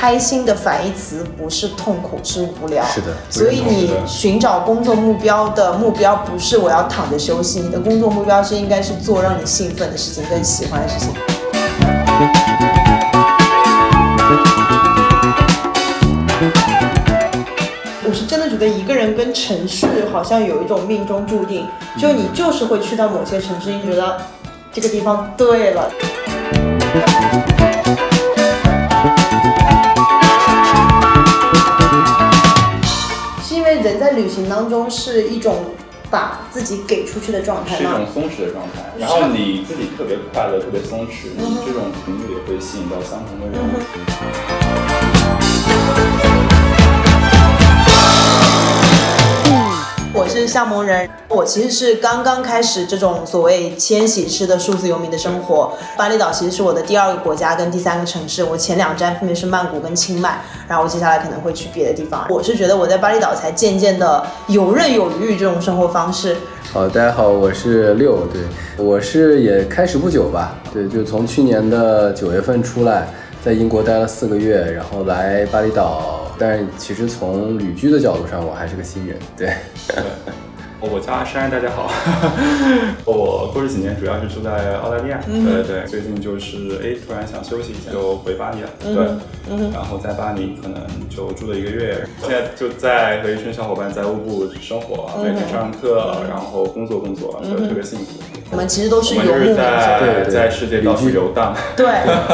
开心的反义词不是痛苦，是无聊。是的所以你寻找工作目标的目标不是我要躺着休息，你的工作目标是应该是做让你兴奋的事情，更喜欢的事情。我是真的觉得一个人跟城市好像有一种命中注定，就你就是会去到某些城市，你觉得这个地方对了。为人在旅行当中是一种把自己给出去的状态吗是一种？松弛的状态，然后你自己特别快乐、特别松弛，嗯你这种频率也会吸引到相同的人。我是夏萌人，我其实是刚刚开始这种所谓千禧式的数字游民的生活。巴厘岛其实是我的第二个国家跟第三个城市，我前两站分别是曼谷跟清迈，然后我接下来可能会去别的地方。我是觉得我在巴厘岛才渐渐的游刃有余这种生活方式。好，大家好，我是六，对，我是也开始不久吧，对，就从去年的九月份出来，在英国待了四个月，然后来巴厘岛，但是其实从旅居的角度上，我还是个新人，对，对，我叫阿山，大家好。我过去几年主要是住在澳大利亚，嗯。对对，最近就是哎突然想休息一下，就回巴黎了，嗯对，然后在巴黎可能就住了一个月，现在就在和一群小伙伴在乌布生活，嗯。每天上课，然后工作工作，所以特别幸福。我们其实都是游牧民族。在世界到处游荡，对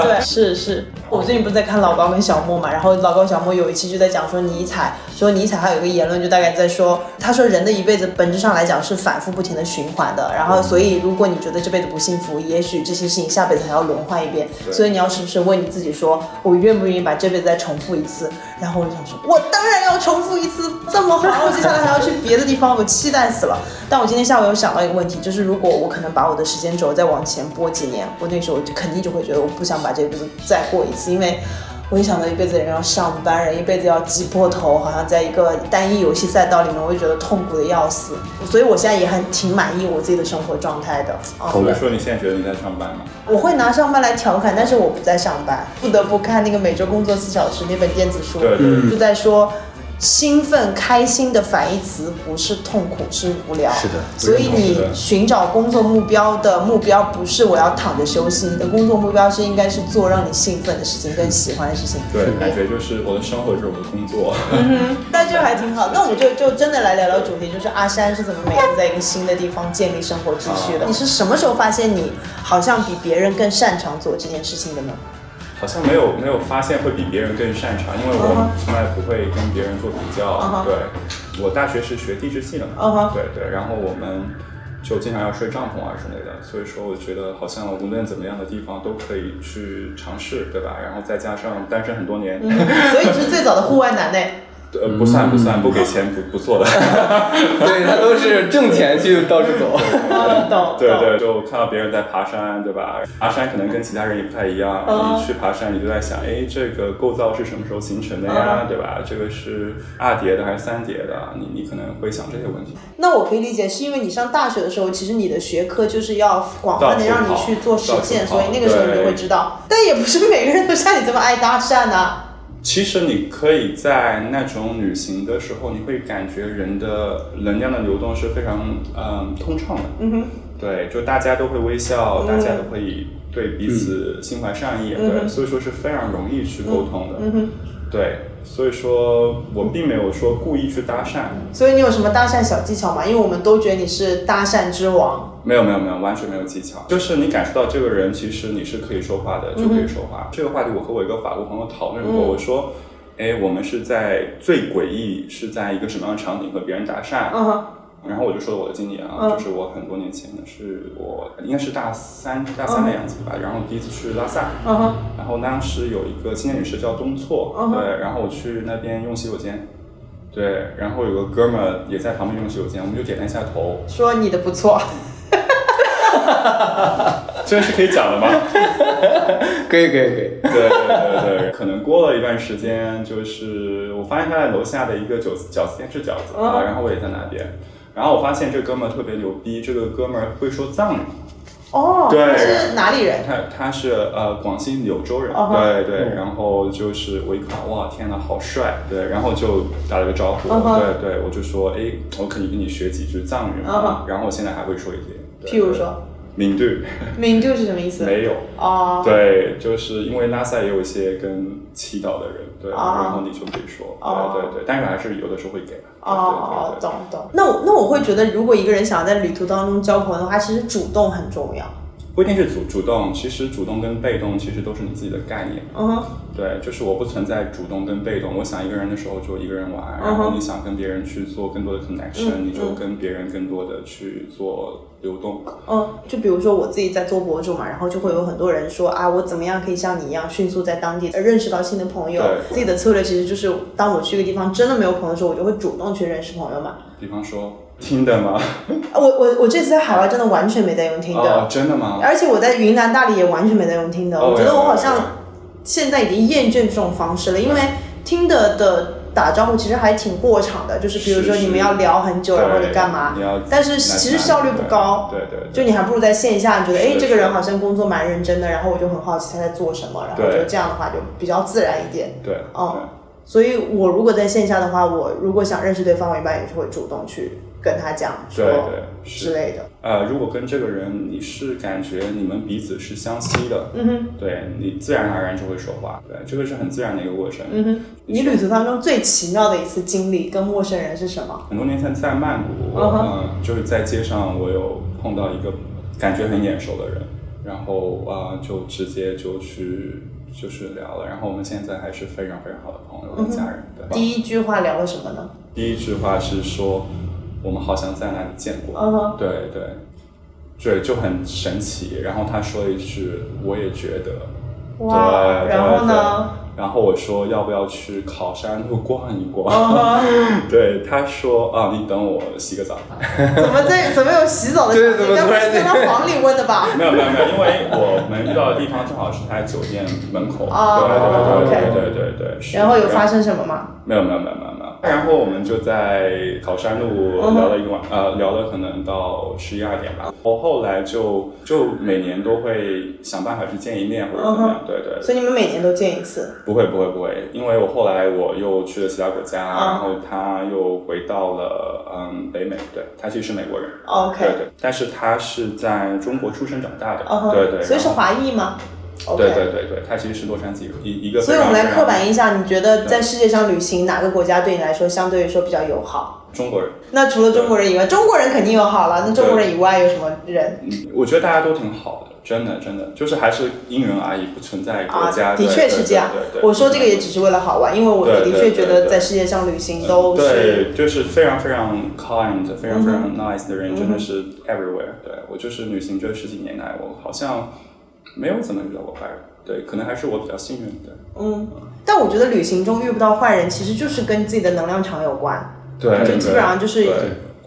对是是，我最近不是在看老高跟小莫嘛，然后老高小莫有一期就在讲说尼采，说尼采还有一个言论就大概在说，他说人的一辈子本质上来讲是反复不停的循环的，然后所以如果你觉得这辈子不幸福，也许这些事情下辈子还要轮换一遍，所以你要时不时问你自己说，我愿不愿意把这辈子再重复一次？然后我就想说，我当然要重复一次，这么好，我接下来还要去别的地方，我期待死了。但我今天下午有想到一个问题，就是如果我可能把我的时间轴再往前拨几年，我那时候就肯定就会觉得我不想把这辈子再过一次，因为我一想到一辈子人要上班，人一辈子要挤破头，好像在一个单一游戏赛道里面，我就觉得痛苦的要死。所以我现在也很挺满意我自己的生活状态的。啊同感所以说你现在觉得你在上班吗？我会拿上班来调侃，但是我不在上班，不得不看那个每周工作四小时那本电子书，对对就在说。兴奋、开心的反义词不是痛苦，是无聊。是的所以你寻找工作目标的目标不是我要躺着休息，你的工作目标是应该是做让你兴奋的事情、更喜欢的事情。对，感觉就是我的生活就是我的工作。嗯哼那就还挺好。那我们就就真的来聊聊主题，就是阿山是怎么每次在一个新的地方建立生活秩序的？你是什么时候发现你好像比别人更擅长做这件事情的呢？好像没有没有发现会比别人更擅长，因为我从来不会跟别人做比较。对，我大学是学地质系的嘛对对，然后我们就经常要睡帐篷啊之类的，所以说我觉得好像无论怎么样的地方都可以去尝试，对吧？然后再加上单身很多年，所以你是最早的户外男呢？呃，不算不算，不给钱不不做的。对他都是挣钱去到处走，对对，就看到别人在爬山，对吧？爬山可能跟其他人也不太一样。嗯你去爬山，你就在想，哎，这个构造是什么时候形成的呀？嗯对吧？这个是二叠的还是三叠的？你你可能会想这些问题。那我可以理解，是因为你上大学的时候，其实你的学科就是要广泛的让你去做实践，所以那个时候你就会知道。但也不是每个人都像你这么爱搭讪呐、其实你可以在那种旅行的时候，你会感觉人的能量的流动是非常嗯通畅的。嗯哼，对，就大家都会微笑，嗯大家都会对彼此心怀善意，嗯对，所以说是非常容易去沟通的。嗯哼。对，所以说我并没有说故意去搭讪，所以你有什么搭讪小技巧吗？因为我们都觉得你是搭讪之王。没有没有没有，完全没有技巧，就是你感受到这个人其实你是可以说话的，就可以说话。这个话题我和我一个法国朋友讨论过，嗯我说，哎，我们是在最诡异是在一个什么样的场景和别人搭讪？然后我就说了我的经历啊，嗯。就是我很多年前呢，是我应该是大三大三的样子吧，然后第一次去拉萨，嗯，然后当时有一个青年女士叫东措，嗯对，然后我去那边用洗手间，对，然后有个哥们儿也在旁边用洗手间，我们就点了一下头，说你的不错。这是可以讲的吗？可以可以可以，对对对对，可能过了一段时间，就是我发现他在楼下的一个饺子饺子店吃饺子然后我也在那边，然后我发现这哥们儿特别牛逼，这个哥们儿会说藏语。哦，对。他是哪里人？他他是呃广西柳州人，哦哈。对对，然后就是我一看，哇，天呐，好帅，对，然后就打了个招呼，对对，我就说，哎，我可以跟你学几句藏语嗯吗？然后我现在还会说一些，对譬如说，明度。明度是什么意思？没有，哦，对，就是因为拉萨也有一些跟祈祷的人，然后你就可以说，哦对对对，但是还是有的时候会给，对哦，懂懂。那我那我会觉得，如果一个人想要在旅途当中交朋友的话，其实主动很重要。不一定是主主动，其实主动跟被动其实都是你自己的概念。嗯哼，对，就是我不存在主动跟被动。我想一个人的时候就一个人玩，嗯然后你想跟别人去做更多的 connection，、你就跟别人更多的去做流动。嗯，就比如说我自己在做博主嘛，然后就会有很多人说啊，我怎么样可以像你一样迅速在当地呃认识到新的朋友？对自己的策略其实就是，当我去一个地方真的没有朋友的时候，我就会主动去认识朋友嘛。比方说听的吗？啊我我我这次在海外真的完全没在用听的。哦，真的吗？而且我在云南大理也完全没在用听的，哦我觉得我好像现在已经厌倦这种方式了，因为听的的打招呼其实还挺过场的，就是比如说你们要聊很久，然后你干嘛，但是其实效率不高，对对对就你还不如在线下，你觉得哎这个人好像工作蛮认真的，然后我就很好奇他在做什么，然后就这样的话就比较自然一点。对哦所以我如果在线下的话，我如果想认识对方，我一般也是会主动去跟他讲说对对是之类的。呃，如果跟这个人你是感觉你们彼此是相吸的，嗯哼，对你自然而然就会说话，对，这个是很自然的一个过程。嗯哼，你旅途当中最奇妙的一次经历跟陌生人是什么？很多年前在曼谷，嗯就是在街上，我有碰到一个感觉很眼熟的人，然后啊、呃就直接就去就是聊了，然后我们现在还是非常非常好的朋友和家人。对吧第一句话聊了什么呢？第一句话是说，我们好像在哪里见过。对对对，就很神奇。然后他说了一句，我也觉得。哇，对然后呢？然后我说要不要去考山路逛一逛？对，他说啊，你等我洗个澡。怎么在怎么有洗澡的场景？对怎么该不是突然间在他房里问的吧？没有没有没有，因为我们遇到的地方正好是他酒店门口。哦对对对对对对对。是然后有发生什么吗？没有没有没有。然后我们就在考山路嗯聊了一晚，呃，聊了可能到十一二点吧。我后来就就每年都会想办法去见一面或者怎么样。对对。所以你们每年都见一次？不会不会不会，因为我后来我又去了其他国家，嗯然后他又回到了嗯北美，对他其实是美国人。OK 对对，但是他是在中国出生长大的。对对。所以是华裔吗。对对对对，它其实是洛杉矶一一个所以我们来刻板印象，你觉得在世界上旅行哪个国家对你来说相对于说比较友好？中国人，那除了中国人以外，中国人肯定友好了。那中国人以外有什么人嗯我觉得大家都挺好的，真的真的，就是还是因人而异，不存在国家。啊？的确是这样对对对。我说这个也只是为了好玩，因为我的确觉得在世界上旅行都是对，就是非常非常 kind、非常非常嗯 nice 的人，真的是 everywhere。对我就是旅行这十几年来，我好像没有怎么遇到过坏人。对，可能还是我比较幸运的。嗯。但我觉得旅行中遇不到坏人，其实就是跟自己的能量场有关。对，就基本上就是对，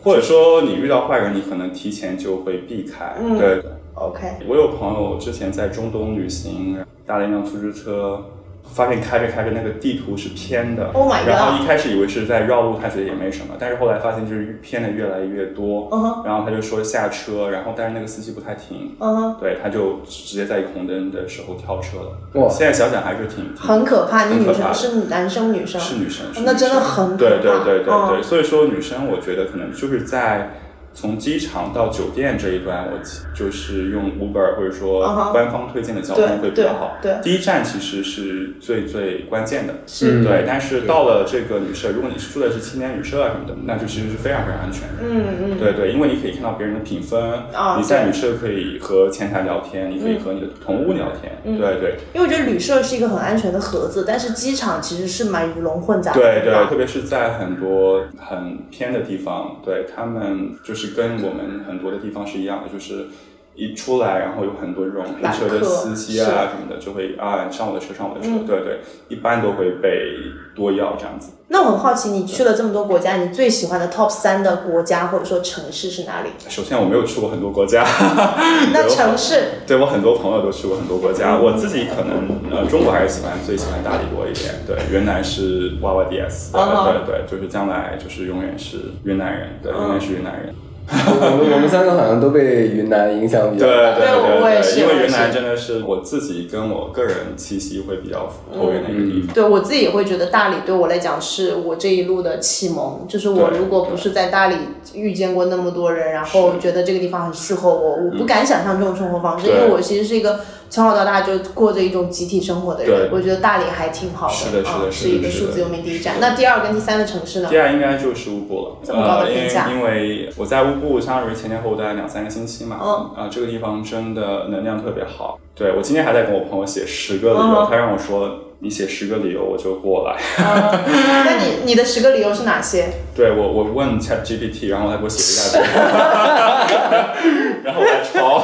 或者说你遇到坏人，你可能提前就会避开。嗯对对。OK。我有朋友之前在中东旅行，搭了一辆出租车，发现开着开着那个地图是偏的。Oh my god 然后一开始以为是在绕路，他觉得也没什么，但是后来发现就是偏的越来越多。然后他就说下车，然后但是那个司机不太停对，他就直接在红灯的时候跳车了。哇。现在想想还是挺挺很可怕。你女生是男生女生？是女生，是那真的很可对对怕对对对，嗯所以说女生我觉得可能就是在从机场到酒店这一段，我就是用 Uber 或者嗯说官方推荐的交通会比较好。对对第一站其实是最最关键的，是对。但是到了这个旅社，如果你是住的是青年旅社啊什么的，那就其实是非常非常安全的。嗯嗯。对对，因为你可以看到别人的评分，啊你在旅社可以和前台聊天，你可以和你的同屋聊天，嗯对对。因为我觉得旅社是一个很安全的盒子，但是机场其实是蛮鱼龙混杂的对对，特别是在很多很偏的地方，对他们就是跟我们很多的地方是一样的，就是一出来，然后有很多这种黑车的司机啊什么的，就会啊你上我的车，上我的车，嗯对对，一般都会被多要这样子。那我很好奇，你去了这么多国家，你最喜欢的 top 三的国家或者说城市是哪里？首先，我没有去过很多国家，那 城市对我很多朋友都去过很多国家，我自己可能呃中国还是喜欢最喜欢大理多一点，对，云南是 YYDS，对哦对对，就是将来就是永远是云南人，对，永远是云南人。我们 我们三个好像都被云南影响比较大。对对对我也是因为云南真的是我自己跟我个人气息会比较投缘的一个地方。对我自己也会觉得大理对我来讲是我这一路的启蒙，就是我如果不是在大理遇见过那么多人，然后觉得这个地方很适合我，我不敢想象这种生活方式，因为我其实是一个从小到大就过着一种集体生活的人，我觉得大理还挺好的，是的是的啊是是一个数字游民第一站。那第二跟第三的城市呢第？二应该就是乌布了，这么高的评价因为我在乌布相当于前前后后待了两三个星期嘛，嗯啊、这个地方真的能量特别好。对我今天还在跟我朋友写十个理由，嗯他让我说你写十个理由我就过来。呃那你你的十个理由是哪些？对我我问 Chat GPT，然后他给我写了一大堆，然后我来抄。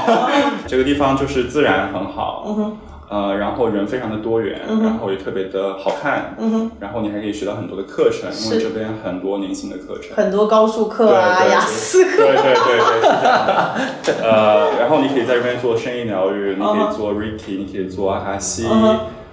这个地方就是自然很好，呃，然后人非常的多元，然后也特别的好看，然后你还可以学到很多的课程，因为这边很多年轻的课程。很多高数课啊，雅思课。对对对对，是这样的。呃，然后你可以在这边做声音疗愈，你可以做 Reiki，你可以做阿卡西。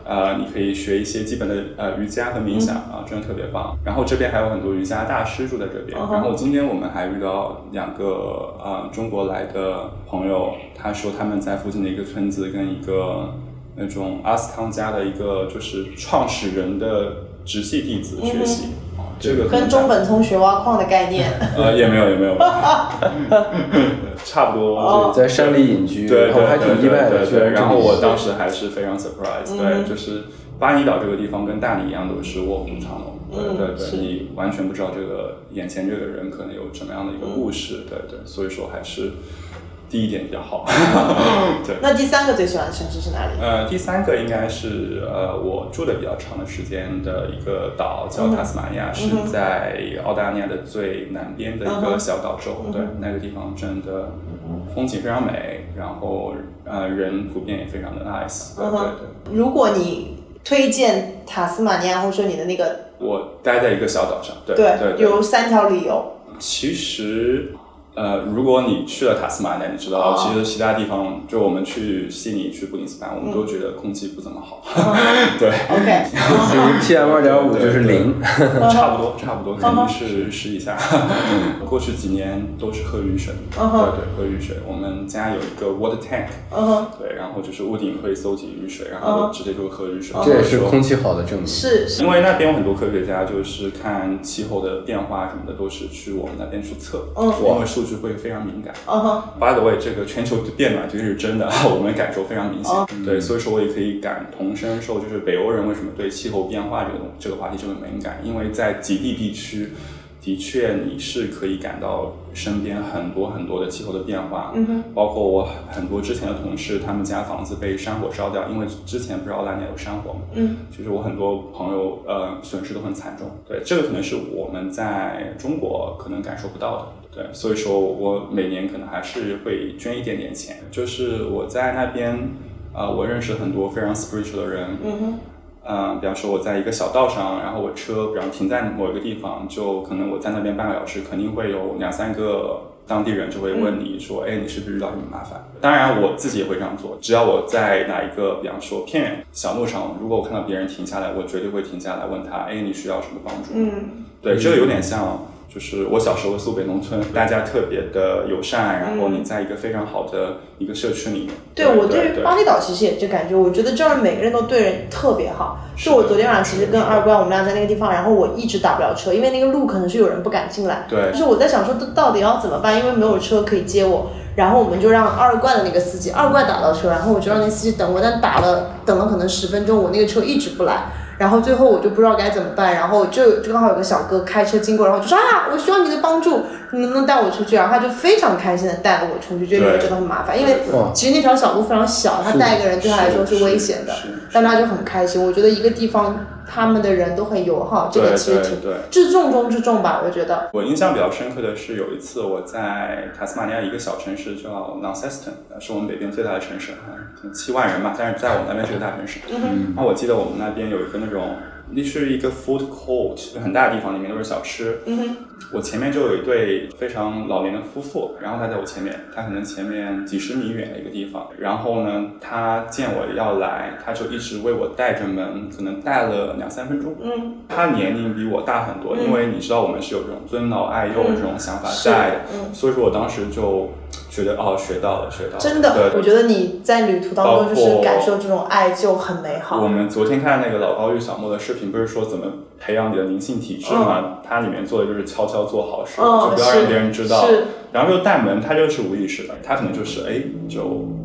呃，你可以学一些基本的呃瑜伽和冥想啊，真的特别棒。然后这边还有很多瑜伽大师住在这边。然后今天我们还遇到两个呃中国来的朋友，他说他们在附近的一个村子跟一个那种阿斯汤加的一个就是创始人的直系弟子学习。啊这个跟中本聪学挖矿的概念，呃，也没有，也没有，差不多。哦在山里隐居，对然后还对对挺意外的。对对。然然后我当时还是非常 surprise，对，嗯就是巴厘岛这个地方跟大理一样，都是卧虎藏龙。对嗯对对，你完全不知道这个眼前这个人可能有什么样的一个故嗯事，对对，所以说还是第一点比较好。对。那第三个最喜欢的城市是哪里？呃，第三个应该是呃我住的比较长的时间的一个岛，叫塔斯马尼亚，是在澳大利亚的最南边的一个小岛州。对，那个地方真的风景非常美，然后呃人普遍也非常的 nice。对对对，如果你推荐塔斯马尼亚，或者说你的那个我待在一个小岛上，对对对。有三条理由。其实，呃，如果你去了塔斯马尼亚，你知道，哦其实其他地方，就我们去悉尼、去布里斯班，我们都觉得空气不怎么好。嗯 对，OK，属于 PM 二点五就是零。差不多，差不多，肯定是十以下。过去几年都是喝雨水，嗯对对，喝雨水。我们家有一个 water tank，嗯，对，然后就是屋顶会搜集雨水，然嗯后直接就喝雨水。这也是空气好的证明。是是。因为那边有很多科学家，就是看气候的变化什么的，都是去我们那边去测，嗯。因为数据会非常敏感。嗯哼，By the way，这个全球变暖其实是真的，我们感受非常明显。哦对，所以说我也可以感同身受，就是北欧人为什么对气候变化这个东这个话题这么敏感，因为在极地地区。的确，你是可以感到身边很多很多的气候的变化，嗯哼，包括我很多之前的同事，他们家房子被山火烧掉，因为之前不是澳大利亚有山火嘛，嗯，就是我很多朋友呃损失都很惨重，对，这个可能是我们在中国可能感受不到的，对，所以说我每年可能还是会捐一点点钱，就是我在那边，呃，我认识很多非常 spiritual 的人，嗯哼，嗯，比方说我在一个小道上，然后我车比方停在某一个地方，就可能我在那边半个小时，肯定会有两三个当地人就会问你说，哎，你是不是遇到什么麻烦？当然我自己也会这样做，只要我在哪一个比方说偏远小路上，如果我看到别人停下来，我绝对会停下来问他，哎，你需要什么帮助？嗯，对，这个有点像。就是我小时候的苏北农村，大家特别的友善，然后你在一个非常好的一个社区里面。对我对巴厘岛其实也这感觉，我觉得这儿每个人都对人特别好。是我昨天晚上其实跟二关我们俩在那个地方，然后我一直打不了车，因为那个路可能是有人不敢进来。对就是我在想说，这到底要怎么办？因为没有车可以接我，然后我们就让二怪的那个司机，二怪打到车，然后我就让那司机等我，但打了等了可能十分钟，我那个车一直不来。然后最后我就不知道该怎么办，然后就就刚好有个小哥开车经过，然后就说啊，我需要你的帮助，你能不能带我出去？然后他就非常开心的带了我出去，觉得对真的很麻烦，因为其实那条小路非常小，他带一个人对他来说是危险的但他就很开心。我觉得一个地方他们的人都很友好，这个其实挺。至重中之重吧，我觉得。我印象比较深刻的是有一次我在塔斯马尼亚一个小城市叫 Launceston，呃是我们北边最大的城市，啊可能七万人吧，但是在我们那边是个大城市。嗯然后我记得我们那边有一个那种那是一个 food court，很大的地方，里面都是小吃。嗯哼，我前面就有一对非常老年的夫妇，然后他在我前面，他可能前面几十米远的一个地方，然后呢，他见我要来，他就一直为我带着门，可能带了两三分钟。嗯，他年龄比我大很多，因为你知道我们是有这种尊老爱幼的这种想法在的，嗯所以说我当时就觉得哦，学到了，学到了，真的，我觉得你在旅途当中就是感受这种爱就很美好。我们昨天看那个老高与小莫的视频，不是说怎么培养你的灵性体质吗？它里面做的就是悄悄做好事，嗯就不要让别人知道。是然后又带门，它就是无意识的，它可能就是哎，就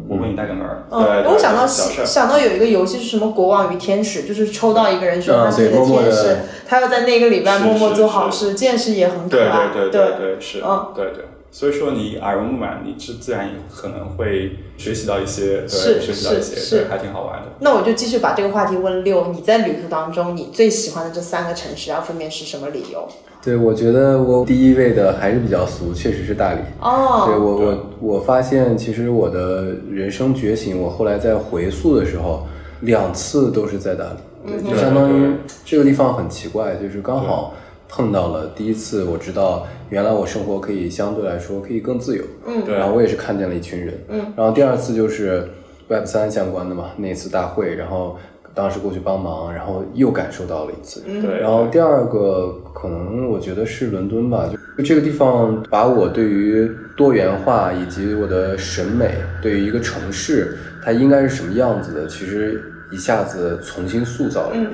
我为你带个门儿，嗯，对，我想到。想到有一个游戏是什么国王与天使，就是抽到一个人说嗯他是你的天使，他要在那个礼拜默默做好事，这件事也很可对爱。对对对对，是，嗯对对。所以说你耳濡目染，你自自然也可能会学习到一些，对，是学习到一些，是是对，还挺好玩的。那我就继续把这个话题问六，你在旅途当中你最喜欢的这三个城市，然后分别是什么理由？对，我觉得我第一位的还是比较俗，确实是大理。哦，对我我我发现，其实我的人生觉醒，我后来在回溯的时候，两次都是在大理，对，就相当于这个地方很奇怪，就是刚好碰到了第一次，我知道原来我生活可以相对来说可以更自由，嗯。对。然后我也是看见了一群人，嗯，然后第二次就是 Web 三相关的嘛，那次大会，然后当时过去帮忙，然后又感受到了一次，嗯。对，然后第二个可能我觉得是伦敦吧，就这个地方把我对于多元化以及我的审美，对于一个城市它应该是什么样子的，其实一下子重新塑造了一遍。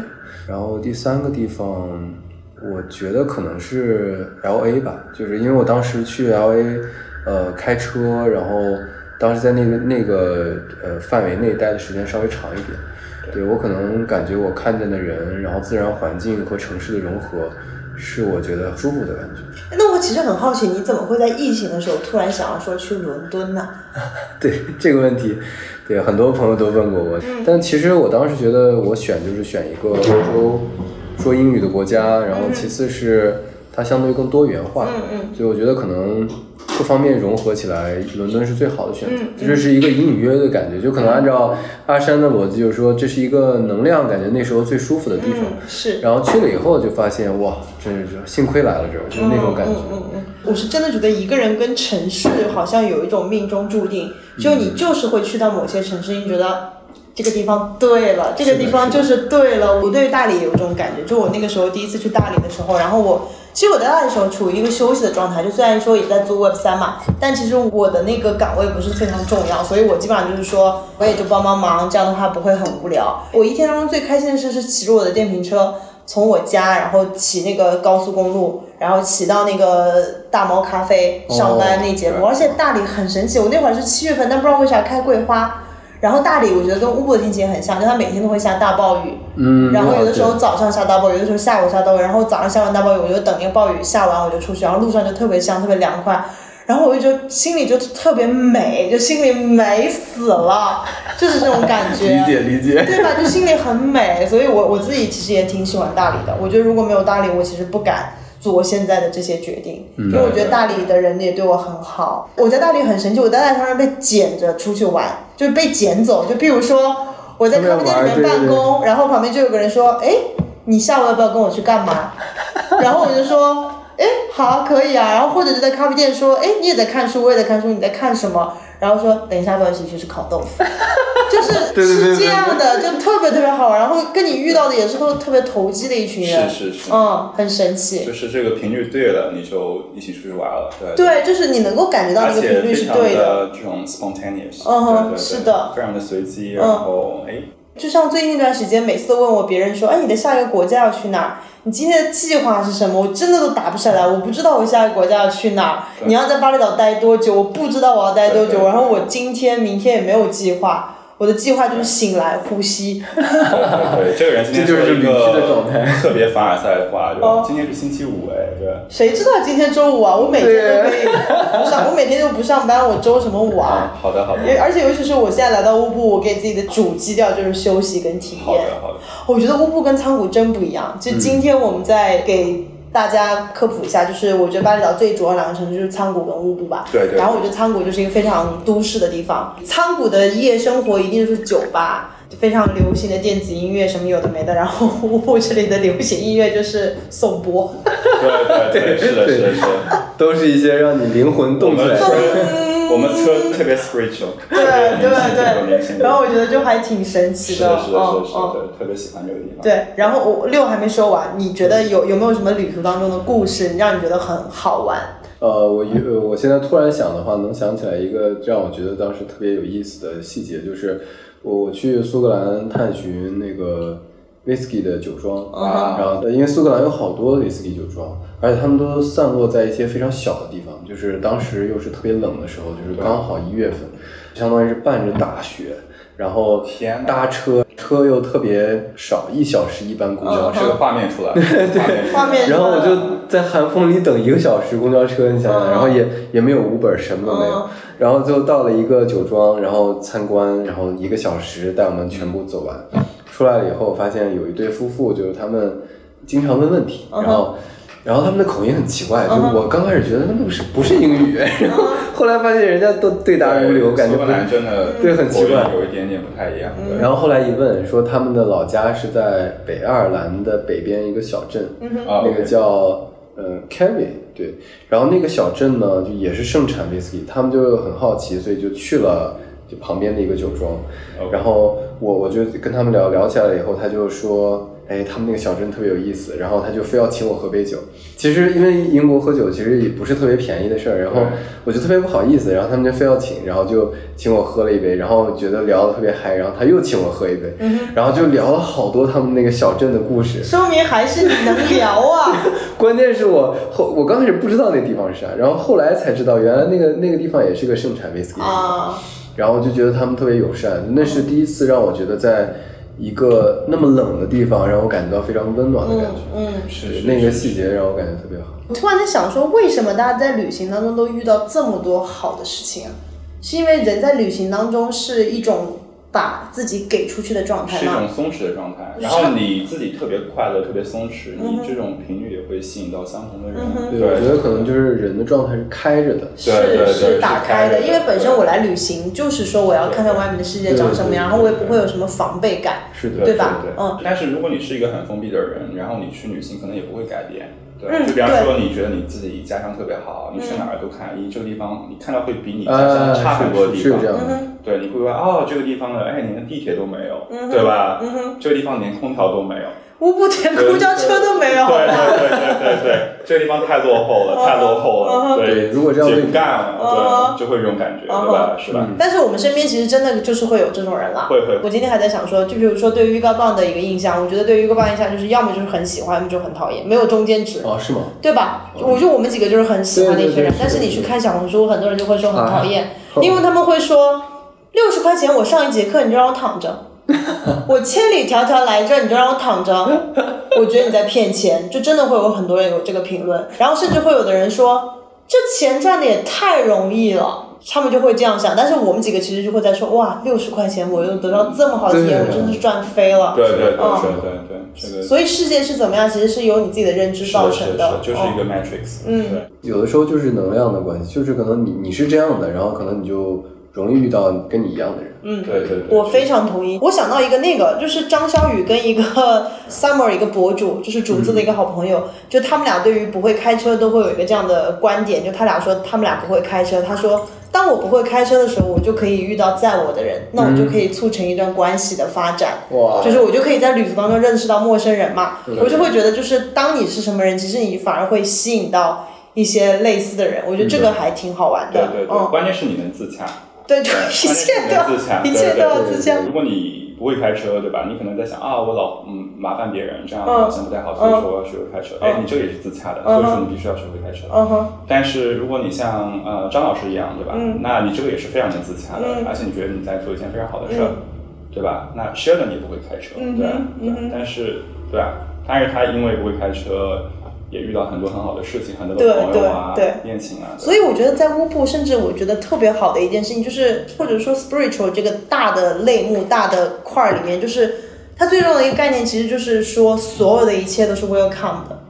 然后第三个地方，我觉得可能是 L A 吧，就是因为我当时去 L A，呃，开车，然后当时在那个那个呃范围内待的时间稍微长一点。对我可能感觉我看见的人，然后自然环境和城市的融合，是我觉得舒服的感觉。那我其实很好奇，你怎么会在疫情的时候突然想要说去伦敦呢？对这个问题，对很多朋友都问过我，但其实我当时觉得我选就是选一个欧洲说英语的国家，然后其次是它相对更多元化，嗯嗯所以我觉得可能各方面融合起来，伦敦是最好的选择。嗯这就是一个隐隐约约的感觉，就可能按照阿山的逻辑，就是说这是一个能量感觉那时候最舒服的地方。嗯，是。然后去了以后就发现，哇，真是幸亏来了这儿，就是那种感觉。嗯嗯嗯，我是真的觉得一个人跟城市好像有一种命中注定，就你就是会去到某些城市，你觉得。这个地方对了，这个地方就是对了。我对大理也有这种感觉，就我那个时候第一次去大理的时候，然后我其实我在大理的时候处于一个休息的状态，就虽然说也在做 Web 三嘛，但其实我的那个岗位不是非常重要，所以我基本上就是说我也就帮帮忙，这样的话不会很无聊。我一天当中最开心的事是骑着我的电瓶车。从我家，然后骑那个高速公路，然后骑到那个大猫咖啡上班那节目，哦而且大理很神奇，我那会儿是七月份，但不知道为啥开桂花。然后大理我觉得跟乌布的天气也很像，就它每天都会下大暴雨，嗯，然后有的时候早上下大暴雨，有的时候下午下大暴雨，然后早上下完大暴雨，我就等那个暴雨下完我就出去，然后路上就特别香，特别凉快。然后我就觉得心里就特别美，就心里美死了，就是这种感觉。理解理解。对吧？就心里很美，所以我我自己其实也挺喜欢大理的。我觉得如果没有大理，我其实不敢做现在的这些决定，因为我觉得大理的人也对我很好。我在大理很神奇，我在大理常常被捡着出去玩，就是被捡走。就比如说我在咖啡店里面办公，然后旁边就有个人说：“哎，你下午要不要跟我去干嘛？” 然后我就说。哎，好啊，可以啊。然后或者就在咖啡店说，哎，你也在看书，我也在看书，你在看什么？然后说，等一下，要不要一起去吃烤豆腐？就是是这样的，就特别特别好玩。然后跟你遇到的也是都特别投机的一群人，是是是，嗯，很神奇。就是这个频率对了，你就一起出去玩了，对。对，就是你能够感觉到那个频率是对的。的这种 spontaneous，嗯哼是的非常的随机，嗯然后哎，就像最近一段时间，每次都问我别人说，哎，你的下一个国家要去哪儿？你今天的计划是什么？我真的都答不下来，我不知道我下一个国家要去哪儿。你要在巴厘岛待多久？我不知道我要待多久。然后我今天、明天也没有计划，我的计划就是醒来呼吸。对这个人今天这就是说一旅居的个状态 特别凡尔赛的话，哦就今天是星期五，哎，对。谁知道今天周五啊？我每天都可以不上，我每天都不上班，我周什么五啊？啊，好的好的，也而且尤其是我现在来到乌布，我给自己的主基调就是休息跟体验。好的好的，我觉得乌布跟仓谷真不一样。就今天我们在给大家科普一下，就是我觉得巴厘岛最主要两个城市就是仓谷跟乌布吧。对对然后我觉得仓谷就是一个非常都市的地方，仓谷的夜生活一定就是酒吧。非常流行的电子音乐什么有的没的，然后 我这里的流行音乐就是颂钵，对对对，是的，是的，是的。都是一些让你灵魂动起来我的。们我们车特别 spiritual，对对对，然后我觉觉得就还挺神奇的，是的，嗯是的，是特别喜欢这个地方。对，然后我六还没说完，你觉得有有没有什么旅途当中的故事让你觉得很好玩？呃，我我现在突然想的话，能想起来一个让我觉得当时特别有意思的细节，就是我去苏格兰探寻那个 whisky 的酒庄啊然后呃因为苏格兰有好多 whisky 酒庄，而且他们都散落在一些非常小的地方，就是当时又是特别冷的时候，就是刚好一月份，相当于是伴着大雪，然后搭车车又特别少，一小时一班公交车，这个画面出来了，画面然后我就在寒风里等一个小时公交车，你想然后也也没有 Uber，什么都没有。嗯，然后就到了一个酒庄，然后参观，然后一个小时带我们全部走完。出来了以后，发现有一对夫妇，就是他们经常问问题，然后。然后他们的口音很奇怪，就是我刚开始觉得他们不是不是英语，然后后来发现人家都对答如流，感觉不真的对很奇怪有一点点不太一样。然后后来一问，说他们的老家是在北爱尔兰的北边一个小镇，啊那个叫呃 Kerry 对。然后那个小镇呢，就也是盛产 whisky，他们就很好奇，所以就去了就旁边的一个酒庄。然后我我就跟他们聊聊起来了以后，他就说。哎，他们那个小镇特别有意思，然后他就非要请我喝杯酒。其实因为英国喝酒其实也不是特别便宜的事儿，然后我就特别不好意思，然后他们就非要请，然后就请我喝了一杯，然后觉得聊得特别嗨，然后他又请我喝一杯，然后就聊了好多他们那个小镇的故事。说明还是你能聊啊。关键是我后我刚开始不知道那地方是啥，然后后来才知道原来那个那个地方也是个盛产的地方啊，然后就觉得他们特别友善，那是第一次让我觉得在一个那么冷的地方，让我感觉到非常温暖的感觉。嗯，是那个细节让我感觉特别好。我突然在想说，为什么大家在旅行当中都遇到这么多好的事情啊？是因为人在旅行当中是一种把自己给出去的状态是一种？松弛的状态，然后你自己特别快乐、特别松弛，嗯你这种频率也会吸引到相同的人。对，我觉得可能就是人的状态是开着的。对对对是是打开的，因为本身我来旅行就是说我要看看外面的世界长什么样，然后我也不会有什么防备感。是的，对吧嗯但是如果你是一个很封闭的人，然后你去旅行，可能也不会改变。就比方说，你觉得你自己家乡特别好，你去哪儿都看，咦，这个地方你看到会比你家啊，乡差很多的地方。对，你会说哦，这个地方的，哎，连地铁都没有，嗯对吧？这个地方连空调都没有。乌布连公交车都没有，好对吧？对对对对对，这个地方太落后了，太落后了。对，对如果这样就不干了，嗯对，就会这种感觉，嗯对吧？是吧？但是我们身边其实真的就是会有这种人啦。会会我今天还在想说，就比如说对于预告棒的一个印象，我觉得对于预告棒印象就是要么就是很喜欢，要么就很讨厌，没有中间值。哦，是吗？对吧？我觉得我们几个就是很喜欢的一群人对对对，但是你去看小红书，很多人就会说很讨厌，啊因为他们会说六十块钱我上一节课你就让我躺着，我千里迢迢来这你就让我躺着，我觉得你在骗钱，就真的会有很多人有这个评论，然后甚至会有的人说这钱赚的也太容易了。他们就会这样想，但是我们几个其实就会在说，哇，六十块钱我又得到这么好的体验，我真的是赚飞了。对对对嗯对对对，这个所以世界是怎么样，其实是由你自己的认知造是的是成的，是，就是一嗯个 matrix。嗯对。有的时候就是能量的关系，就是可能你你是这样的，然后可能你就容易遇到跟你一样的人。嗯，对对对，我非常同意。我想到一个那个，就是张小雨跟一个 Summer 一个博主，就是竹子的一个好朋友，就他们俩对于不会开车都会有一个这样的观点，就他俩说他们俩不会开车，他说当我不会开车的时候，我就可以遇到载我的人，那我就可以促成一段关系的发展。哇就是我就可以在旅途当中认识到陌生人嘛，我就会觉得就是当你是什么人，其实你反而会吸引到一些类似的人，我觉得这个还挺好玩的。对对对，嗯，关键是你能自洽。对，就对，一切都要自洽，一切都要对对自洽。如果你不会开车，对吧？你可能在想啊，我老嗯麻烦别人，这样嗯好像不太好，所以说我要学会开车。哎，你这个也是自洽的，所以说你必须要学会开车。但是如果你像呃张老师一样，对吧？嗯那你这个也是非常的自洽的，嗯而且你觉得你在做一件非常好的事儿，对吧？那 Sheldon 也不会开车，对吧，但是对吧？但是他因为不会开车，也遇到很多很好的事情，很多对的朋友啊对、恋情啊。所以我觉得在乌布，甚至我觉得特别好的一件事情，就是或者说 spiritual 这个大的类目、大的块儿里面，就是它最重要的一个概念，其实就是说所有的一切都是 welcome 的。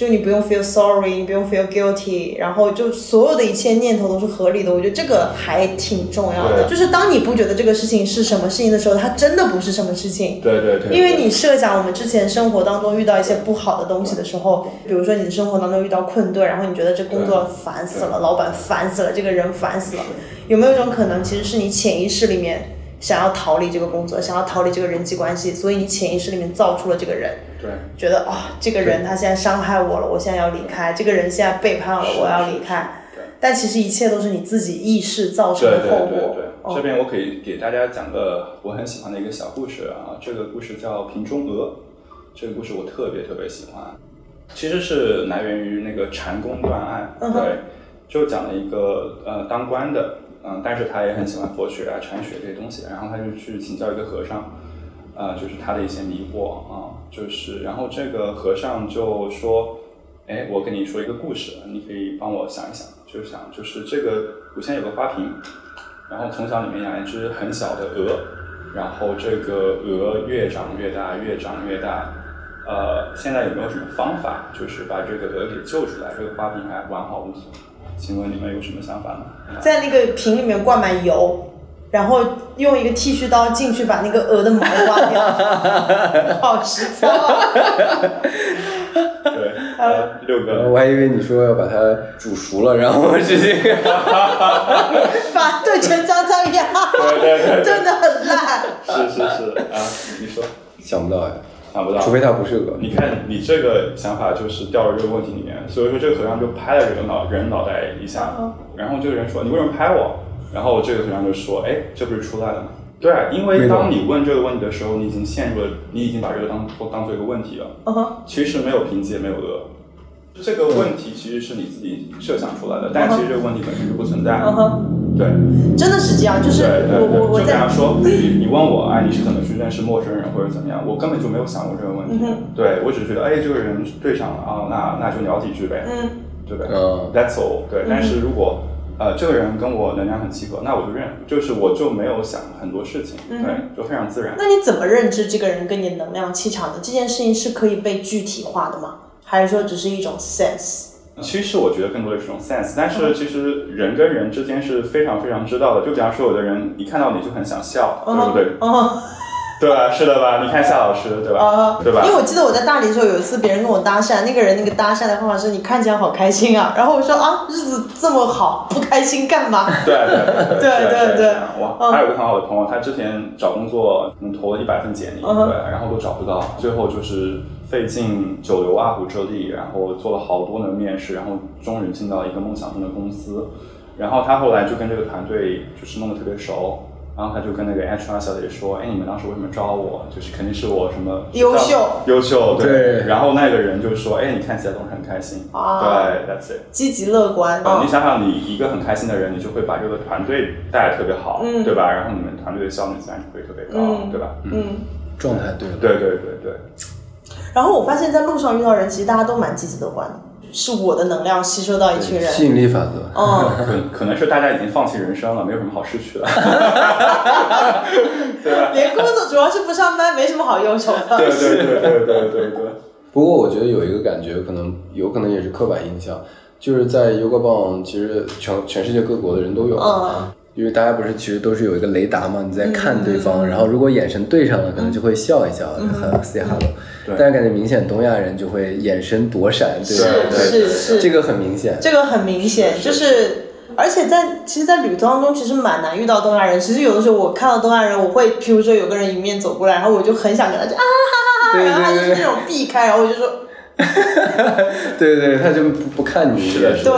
就你不用 feel sorry，你不用 feel guilty，然后就所有的一切念头都是合理的。我觉得这个还挺重要的。就是当你不觉得这个事情是什么事情的时候，它真的不是什么事情。对对对，因为你设想我们之前生活当中遇到一些不好的东西的时候，比如说你的生活当中遇到困顿，然后你觉得这工作烦死了，老板烦死了，这个人烦死了，有没有一种可能，其实是你潜意识里面想要逃离这个工作，想要逃离这个人际关系，所以你潜意识里面造出了这个人，对。觉得啊、这个人他现在伤害我了，我现在要离开，这个人现在背叛了，我要离开。对。但其实一切都是你自己意识造成的后果。对对，哦。这边我可以给大家讲个我很喜欢的一个小故事啊，这个故事叫《瓶中鹅》，这个故事我特别特别喜欢，其实是来源于那个禅宫断案，对，就讲了一个呃当官的，嗯、但是他也很喜欢佛学啊、禅学这些东西，然后他就去请教一个和尚，呃，就是他的一些迷惑啊、就是然后这个和尚就说。哎，我跟你说一个故事，你可以帮我想一想，就是想，就是这个，我现在有个花瓶，然后从小里面养一只很小的鹅，然后这个鹅越长越大，越长越大，呃，现在有没有什么方法，就是把这个鹅给救出来，这个花瓶还完好无损？请问你们有什么想法呢？在那个瓶里面灌满油，然后用一个剃须刀进去把那个鹅的毛刮掉，好实操啊！对，呃，六哥，我还以为你说要把它煮熟了，然后直接 把炖成脏脏一样，对对对对。真的很烂。是是是啊，你说。想不到哎，想不到，除非他不是鹅。你看，你这个想法就是掉入这个问题里面，所以说这个和尚就拍了这个脑人脑袋一下，然后这个人说：“你为什么拍我？”然后这个同学就说：“哎，这不是出来了吗？”对啊，因为当你问这个问题的时候，你已经陷入了，你已经把这个当当做一个问题了。嗯哼，其实没有凭借，没有恶。这个问题其实是你自己设想出来的，但其实这个问题本身就不存在。嗯哼，对，真的是这样，就是对对我我我对，就比在方说，你你问我，哎，你是怎么去认识陌生人或者怎么样，我根本就没有想过这个问题。嗯对我只是觉得，哎，这个人对上了啊，那那就聊几句呗，嗯对不对、嗯 t h a t s all。对，但是如果呃这个人跟我能量很契合，那我就认，就是我就没有想很多事情，嗯对，就非常自然。那你怎么认知这个人跟你能量气场的？这件事情是可以被具体化的吗？还是说只是一种 sense？其实我觉得更多的是一种 sense，但是其实人跟人之间是非常非常知道的。就比方说，有的人一看到你就很想笑，对不对？嗯对吧？是的吧？你看夏老师，对吧？啊，对吧因为我记得我在大理的时候，有一次别人跟我搭讪，那个人那个搭讪的方法是你看起来好开心啊，然后我说啊，日子这么好，不开心干嘛？对对对对对对是啊是啊我嗯还有个很好的朋友，他之前找工作，嗯，投了一百份简历，对，然后都找不到，最后就是费尽九牛二虎之力，然后做了好多轮面试，然后终于进到一个梦想中的公司。然后他后来就跟这个团队就是弄得特别熟，然后他就跟那个 HR 小姐说：“哎，你们当时为什么招我？就是肯定是我什么优秀优秀，对。对然后那个人就说：“哎，你看起来总是很开心。啊对，That's it。积极乐观你，想想，你一个很开心的人，你就会把这个团队带得特别好，嗯对吧？然后你们团队的效率自然就会特别高，嗯对吧？嗯。状态对了。对对对对，然后我发现，在路上遇到人，其实大家都蛮积极乐观的，是我的能量吸收到一群人。吸引力法则。嗯，可可能是大家已经放弃人生了，没有什么好失去的，对吧？连工作主要是不上班，没什么好忧愁的。对对对对对对对，不过我觉得有一个感觉，可能有可能也是刻板印象，就是在 Yoga 棒，其实全全世界各国的人都有。嗯，因为大家不是其实都是有一个雷达嘛，你在看对嗯方，然后如果眼神对上了，可能就会笑一笑，和 say hello。对但是感觉明显东亚人就会眼神躲闪，对吧对是是，这个很明显。这个很明显，就是。而且在其实，在旅途当中，其实蛮难遇到东亚人。其实有的时候，我看到东亚人，我会，譬如说有个人迎面走过来，然后我就很想跟他讲啊哈哈哈哈，然后他就是那种避开，然后我就说，对对，他就不不看你一眼是的对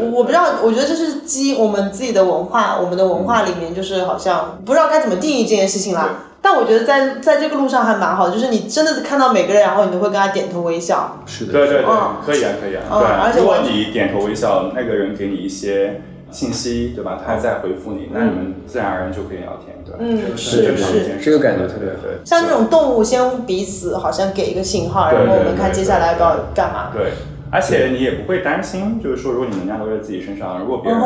我我不知道，我觉得这是基我们自己的文化，我们的文化里面就是好像不知道该怎么定义这件事情啦。但我觉得在在这个路上还蛮好，就是你真的是看到每个人，然后你都会跟他点头微笑。是的，对对对嗯，可以啊可以啊，嗯对啊。如果而且我你点头微笑，那个人给你一些信息，对吧？他还在回复你，那你们自然而然就可以聊天，对吧？嗯这个是正常的一件事这个感觉特别对对。像这种动物，先彼此好像给一个信号，然后我们看接下来要干嘛。对，而且你也不会担心，就是说，如果你能量都在自己身上，如果别人、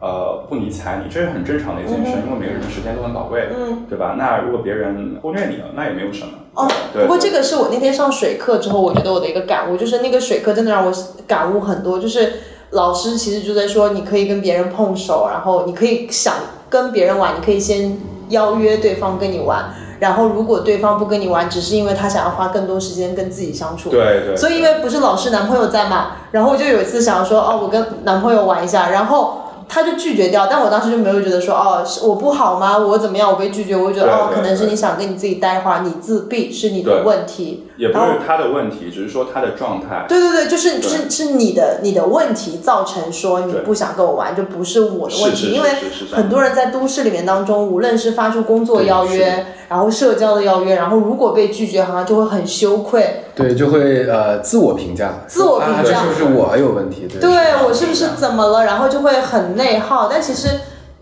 呃不理睬你，这是很正常的一件事，因为每个人的时间都很宝贵，嗯，对吧？那如果别人忽略你了，那也没有什么。哦，对不过这个是我那天上水课之后，我觉得我的一个感悟，就是那个水课真的让我感悟很多。就是老师其实就在说，你可以跟别人碰手，然后你可以想跟别人玩，你可以先邀约对方跟你玩，然后如果对方不跟你玩，只是因为他想要花更多时间跟自己相处，对对，所以因为不是老师男朋友在嘛，然后我就有一次想要说，哦，我跟男朋友玩一下，然后他就拒绝掉，但我当时就没有觉得说，哦，是我不好吗？我怎么样？我被拒绝，我就觉得，哦，可能是你想跟你自己待一会儿，你自闭是你的问题。也不是他的问题，只是说他的状态。对对对，就是就是是你的你的问题造成说你不想跟我玩，就不是我的问题，因为很多人在都市里面当中，无论是发出工作邀约，然后社交的邀约，然后如果被拒绝，好像就会很羞愧。对，就会呃自我评价，自我评价啊是不是我有问题？对，对我是不是怎么了？然后就会很内耗，但其实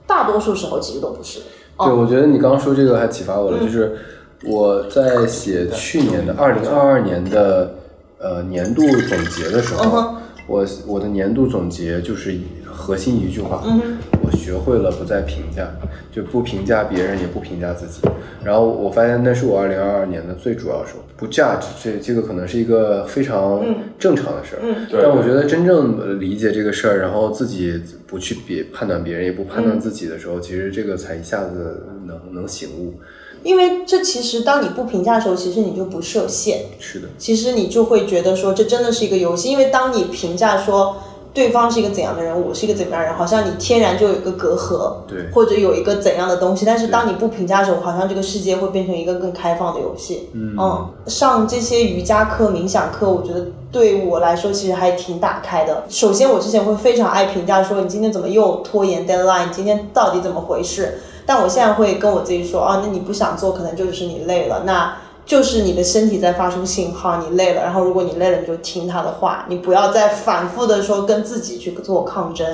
大多数时候其实都不是。对，我觉得你刚刚说这个还启发我了，就是我在写去年的二零二二年的呃年度总结的时候，嗯我我的年度总结就是核心一句话，嗯我学会了不再评价，就不评价别人，也不评价自己。然后我发现那是我二零二二年的最主要收获。不 judge 这这个可能是一个非常正常的事儿，嗯但我觉得真正理解这个事儿，然后自己不去别判断别人，也不判嗯断自己的时候，其实这个才一下子能能醒悟。因为这其实当你不评价的时候，其实你就不设限，是的，其实你就会觉得说这真的是一个游戏。因为当你评价说对方是一个怎样的人，我是一个怎么样的人，好像你天然就有一个隔阂，对或者有一个怎样的东西。但是当你不评价的时候，好像这个世界会变成一个更开放的游戏。嗯上这些瑜伽课、冥想课，我觉得对我来说其实还挺打开的。首先，我之前会非常爱评价说你今天怎么又拖延 deadline，你今天到底怎么回事？但我现在会跟我自己说，啊，那你不想做，可能就只是你累了，那就是你的身体在发出信号，你累了。然后如果你累了，你就听他的话，你不要再反复的说跟自己去做抗争。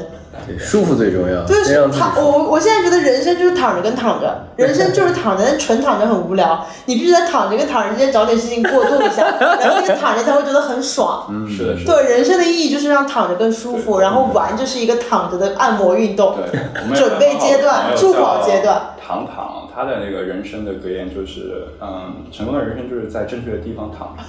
对，舒服最重要，就是先让自己躺，我我现在觉得人生就是躺着跟躺着，人生就是躺着，但纯躺着很无聊，你必须在躺着跟躺着之间找点事情过渡一下，然后那个躺着才会觉得很爽。嗯是的，是的。对，人生的意义就是让躺着更舒服，然后玩就是一个躺着的按摩运动。对，准备阶段个助跑阶段。唐唐，他的那个人生的格言就是，嗯，成功的人生就是在正确的地方躺。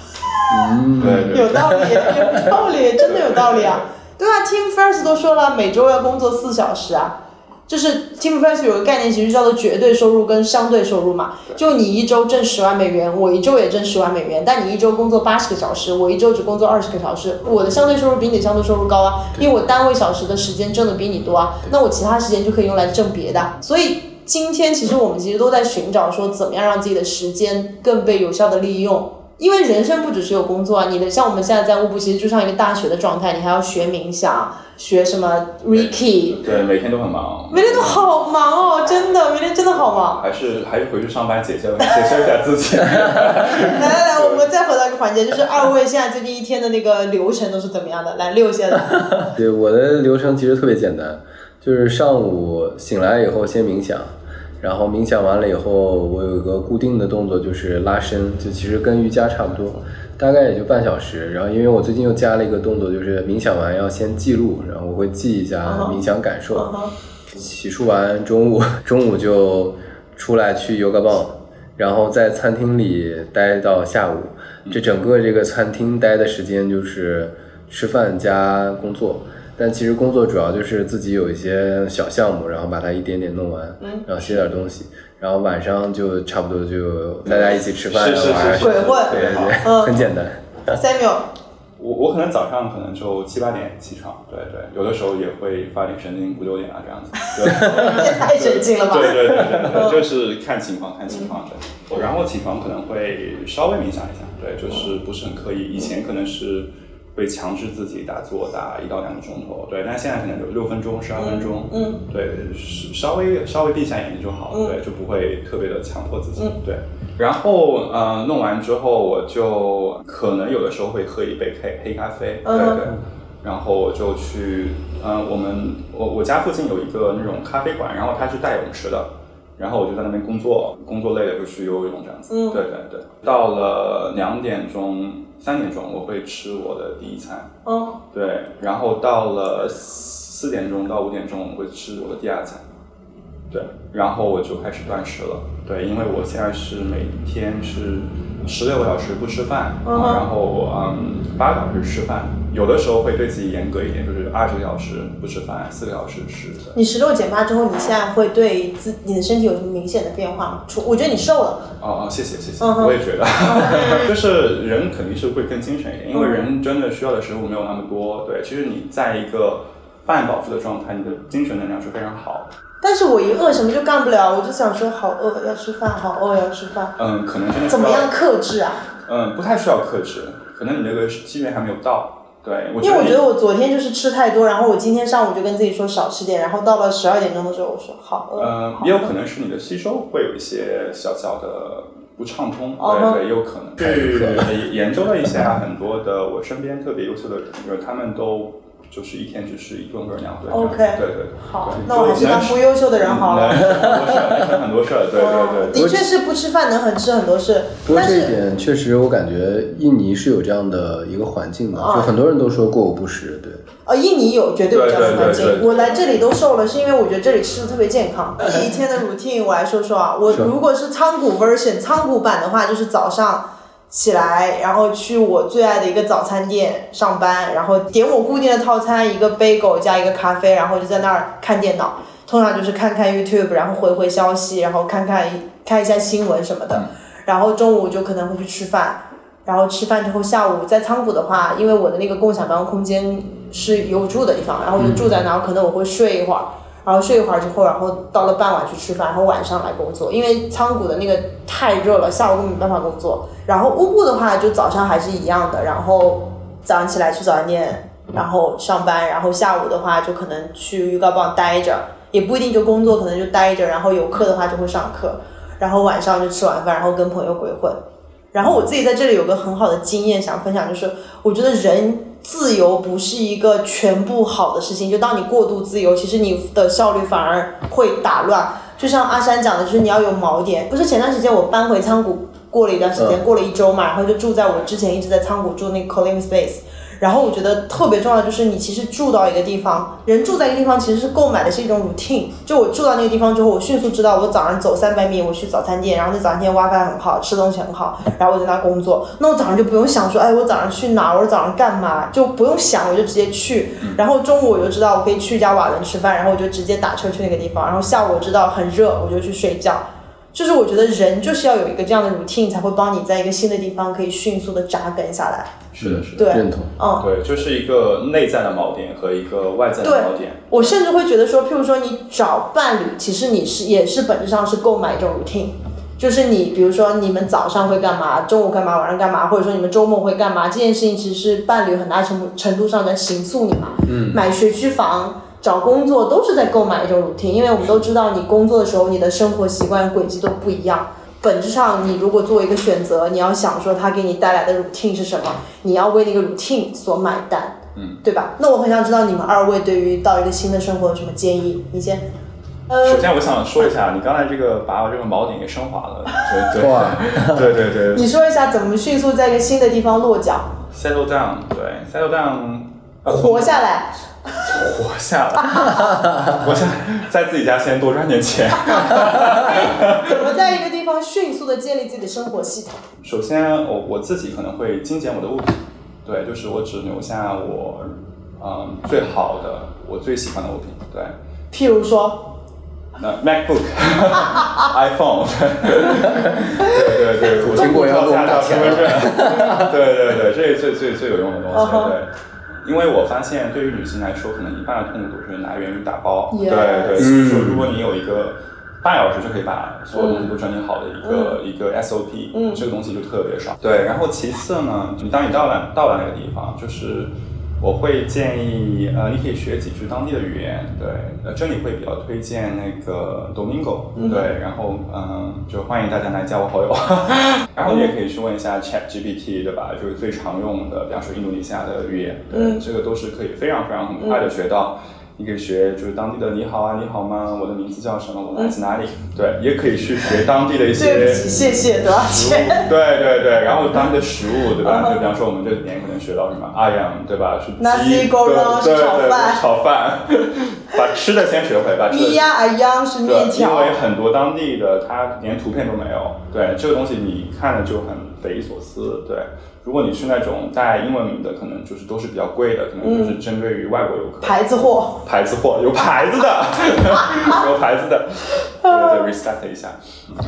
嗯，对对有道理，有道理，真的有道理啊！对啊，Team Ferriss 都说了，每周要工作四小时啊。就是 Team Ferriss 有个概念，其实叫做绝对收入跟相对收入嘛。就你一周挣十万美元，我一周也挣十万美元，但你一周工作八十个小时，我一周只工作二十个小时，我的相对收入比你的相对收入高啊，因为我单位小时的时间挣的比你多啊，那我其他时间就可以用来挣别的。所以今天其实我们其实都在寻找说，怎么样让自己的时间更被有效的利用。因为人生不只是有工作啊，你的像我们现在在乌布，其实就像一个大学的状态，你还要学冥想，学什么 Reiki，对，每天都很忙，每天都好忙哦，真的，每天真的好忙。还是还是回去上班解救解救一下自己。来来来，我们再回到一个环节，就是二位现在最近一天的那个流程都是怎么样的？来，六先来。对，我的流程其实特别简单，就是上午醒来以后先冥想，然后冥想完了以后，我有一个固定的动作就是拉伸，就其实跟瑜伽差不多，大概也就半小时。然后因为我最近又加了一个动作，就是冥想完要先记录，然后我会记一下冥想感受。洗漱完中午，中午就出来去 yoga 棒，然后在餐厅里待到下午。这整个这个餐厅待的时间就是吃饭加工作，但其实工作主要就是自己有一些小项目，然后把它一点点弄完，然后写点东西，然后晚上就差不多就大家一起吃饭是是是玩儿鬼混对对对，嗯很简单。，Samuel，我我可能早上可能就七八点起床，对对，有的时候也会发点神经，五六点啊这样子。对 也太神经了吧？对对对对对，就是看情况看情况的。然后起床可能会稍微冥想一下，对，就是不是很刻意。以前可能是会强制自己打坐打一到两个钟头，对，但现在可能就六分钟、十二分钟，嗯，对，稍微稍微闭一下眼睛就好，嗯。对，就不会特别的强迫自己，对。然后呃，弄完之后我就可能有的时候会喝一杯黑黑咖啡，对嗯对。然后我就去，嗯、我们我我家附近有一个那种咖啡馆，然后它是带泳池的，然后我就在那边工作，工作累了就去游泳这样子。嗯对对对。到了两点钟、三点钟，我会吃我的第一餐。嗯对，然后到了四四点钟到五点钟我会吃我的第二餐，对，然后我就开始断食了，对，因为我现在是每天是十六个小时不吃饭，然后嗯八个小时吃饭，有的时候会对自己严格一点，就是二十个小时不吃饭，四个小时吃。你十六减八之后，你现在会对自你的身体有什么明显的变化吗？除我觉得你瘦了，哦哦，谢谢谢谢，我也觉得，就是人肯定是会更精神一点，因为人真的需要的食物没有那么多。对，其实你在一个半饱腹的状态，你的精神能量是非常好。但是我一饿什么就干不了，我就想说好饿，要吃饭，好饿要吃饭，嗯，可能真的怎么样？克制啊？嗯，不太需要克制，可能你那个机缘还没有到。对，我因为我觉得我昨天就是吃太多，然后我今天上午就跟自己说少吃点，然后到了十二点钟的时候，我说好饿。也有可能是你的吸收会有一些小小的不畅通，哦吼对也，有可能。去研究了一下很多的我身边特别优秀的人，就是他们都就是一天只吃一顿或者两顿 OK 对对对。好，那我还是当不优秀的人好了。很多事儿，能很多事儿，对对对。的确是不吃饭能很吃很多事，不过但是这一点确实，我感觉印尼是有这样的一个环境的，啊就很多人都说过午不食，对。啊，印尼有绝对有这样的环境对对对。对我来这里都瘦了，是因为我觉得这里吃的特别健康。一天的 routine 我来说说啊，我如果是仓谷 version 仓谷版的话，就是早上起来，然后去我最爱的一个早餐店上班，然后点我固定的套餐，一个 bagel 加一个咖啡，然后就在那儿看电脑，通常就是看看 YouTube，然后回回消息，然后看看看一下新闻什么的，然后中午就可能会去吃饭。然后吃饭之后，下午在仓谷的话，因为我的那个共享办公空间是有住的地方，然后我就住在那儿，可能我会睡一会儿，然后睡一会儿之后，然后到了傍晚去吃饭，然后晚上来工作，因为仓谷的那个太热了，下午根本没办法工作。然后乌布的话，就早上还是一样的，然后早上起来去早餐店，然后上班，然后下午的话就可能去预告棒待着，也不一定就工作，可能就待着，然后有课的话就会上课，然后晚上就吃完饭，然后跟朋友鬼混。然后我自己在这里有个很好的经验想分享，就是我觉得人自由不是一个全部好的事情，就当你过度自由，其实你的效率反而会打乱。就像阿山讲的，就是你要有锚点。不是前段时间我搬回仓谷过了一段时间，过了一周嘛，然后就住在我之前一直在仓谷住那个 co-living space。然后我觉得特别重要，就是你其实住到一个地方，人住在一个地方其实是购买的是一种 routine。就我住到那个地方之后，我迅速知道我早上走三百米我去早餐店，然后那早餐店 WiFi 很好，吃东西很好，然后我在那工作。那我早上就不用想说，哎，我早上去哪，我早上干嘛，就不用想，我就直接去。然后中午我就知道我可以去一家瓦伦吃饭，然后我就直接打车去那个地方。然后下午我知道很热，我就去睡觉。就是我觉得人就是要有一个这样的 routine，才会帮你在一个新的地方可以迅速的扎根下来。是的，是的。对，认同。嗯。对，就是一个内在的锚点和一个外在的锚点。我甚至会觉得说，譬如说你找伴侣，其实你是也是本质上是购买一种 routine，就是你比如说你们早上会干嘛，中午干嘛，晚上干嘛，或者说你们周末会干嘛，这件事情其实是伴侣很大程度程度上在形塑你嘛。嗯。买学区房。找工作都是在购买一种 routine，因为我们都知道，你工作的时候，你的生活习惯轨迹都不一样。本质上，你如果做一个选择，你要想说它给你带来的 routine 是什么，你要为那个 routine 所买单。嗯，对吧？那我很想知道你们二位对于到一个新的生活有什么建议？你先。呃首，先，我想说一下，你刚才这个把我这个锚点给升华了，对对哇对对对你说一下怎么迅速在一个新的地方落脚，，settle down，对，settle down，呃活下来。活下来，活下来，在自己家先多赚点钱。怎么在一个地方迅速的建立自己的生活系统？首先，我我自己可能会精简我的物品，对，就是我只留下我嗯最好的、我最喜欢的物品，对。譬如说，那 MacBook、iPhone，对对对，我经过要给我们打身份证，对对对，这是最最最有用的东西，对。因为我发现，对于女性来说，可能一半的痛苦是来源于打包。Yes 对对，嗯所以说，如果你有一个半小时就可以把所有东西都整理好的一个、一个 SOP，、嗯这个东西就特别少。对，然后其次呢，你当你到了到了那个地方，就是我会建议，呃，你可以学几句当地的语言，对，呃，这里会比较推荐那个 Domingo，、对，然后嗯、就欢迎大家来加我好友，然后你也可以去问一下 Chat GPT，对吧？就是最常用的，比方说印度尼西亚的语言，对，嗯这个都是可以非常非常很快的学到。你可以学就是当地的你好啊，你好吗？我的名字叫什么？我来自哪里？对，也可以去学当地的一些对不起，谢谢，多少钱？，对对对，然后当地的食物，对吧？就比方说我们这几年可能学到什么阿阳，对吧？是鸡对对对饭炒饭，把吃的先学会，把吃的米呀啊央是面对，因为，很多当地的它连图片都没有，对这个东西你看了就很匪夷所思。对，如果你去那种带英文名的，可能就是都是比较贵的，可能就是针对于外国游客。牌子货。牌子货有牌子的，有牌子的，对对，respect 一下。